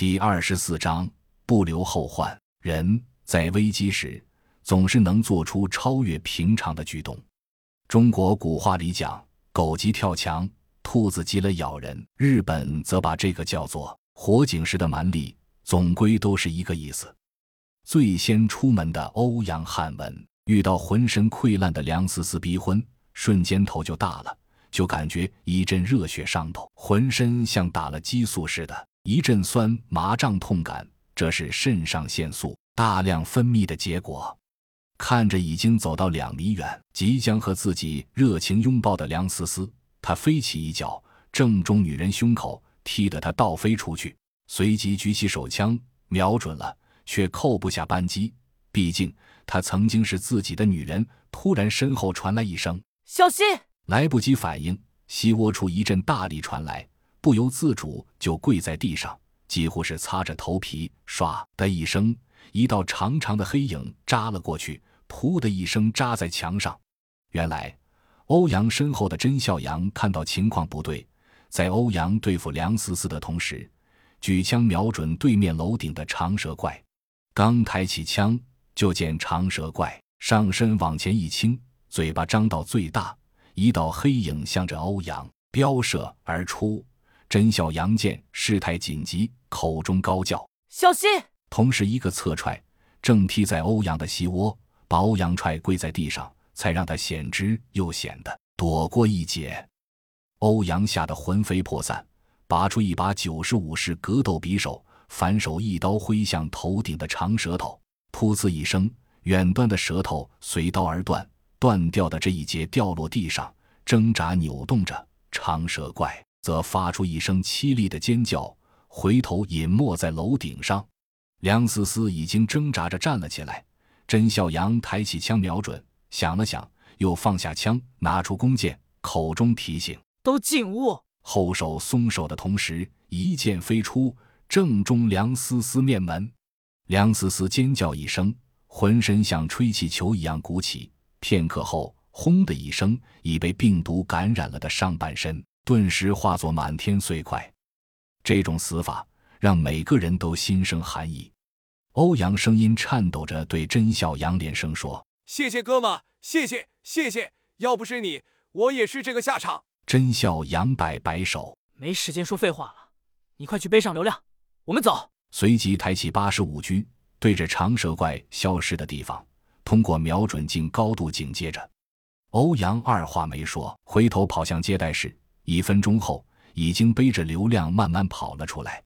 第二十四章不留后患。人在危机时总是能做出超越平常的举动。中国古话里讲“狗急跳墙，兔子急了咬人”，日本则把这个叫做“火警时的蛮力”，总归都是一个意思。最先出门的欧阳汉文遇到浑身溃烂的梁思思逼婚，瞬间头就大了，就感觉一阵热血上头，浑身像打了激素似的，一阵酸麻胀痛感，这是肾上腺素大量分泌的结果。看着已经走到两米远，即将和自己热情拥抱的梁思思，他飞起一脚，正中女人胸口，踢得她倒飞出去，随即举起手枪，瞄准了。却扣不下扳机，毕竟她曾经是自己的女人。突然，身后传来一声“小心”，来不及反应，膝窝处一阵大力传来，不由自主就跪在地上，几乎是擦着头皮。唰的一声，一道长长的黑影扎了过去，噗的一声扎在墙上。原来，欧阳身后的甄笑阳看到情况不对，在欧阳对付梁思思的同时，举枪瞄准对面楼顶的长蛇怪。刚抬起枪，就见长蛇怪上身往前一倾，嘴巴张到最大，一道黑影向着欧阳飙射而出。甄小杨见事态紧急，口中高叫：“小心！”同时一个侧踹，正踢在欧阳的膝窝，把欧阳踹跪在地上，才让他险之又险的躲过一劫。欧阳吓得魂飞魄散，拔出一把九十五式格斗匕首。反手一刀挥向头顶的长舌头，噗呲一声，远端的舌头随刀而断，断掉的这一截掉落地上，挣扎扭动着。长舌怪则发出一声凄厉的尖叫，回头隐没在楼顶上。梁思思已经挣扎着站了起来，甄笑阳抬起枪瞄准，想了想，又放下枪，拿出弓箭，口中提醒：“都进屋。”后手松手的同时，一箭飞出。正中梁思思面门，梁思思尖叫一声，浑身像吹气球一样鼓起。片刻后，轰的一声，已被病毒感染了的上半身顿时化作满天碎块。这种死法让每个人都心生寒意。欧阳声音颤抖着对甄笑阳连声说：“谢谢哥们，谢谢谢谢，要不是你，我也是这个下场。”甄笑阳摆摆手：“没时间说废话了，你快去背上流量。”我们走。随即抬起八十五狙，对着长蛇怪消失的地方，通过瞄准镜高度警戒着。欧阳二话没说，回头跑向接待室。一分钟后，已经背着流量慢慢跑了出来。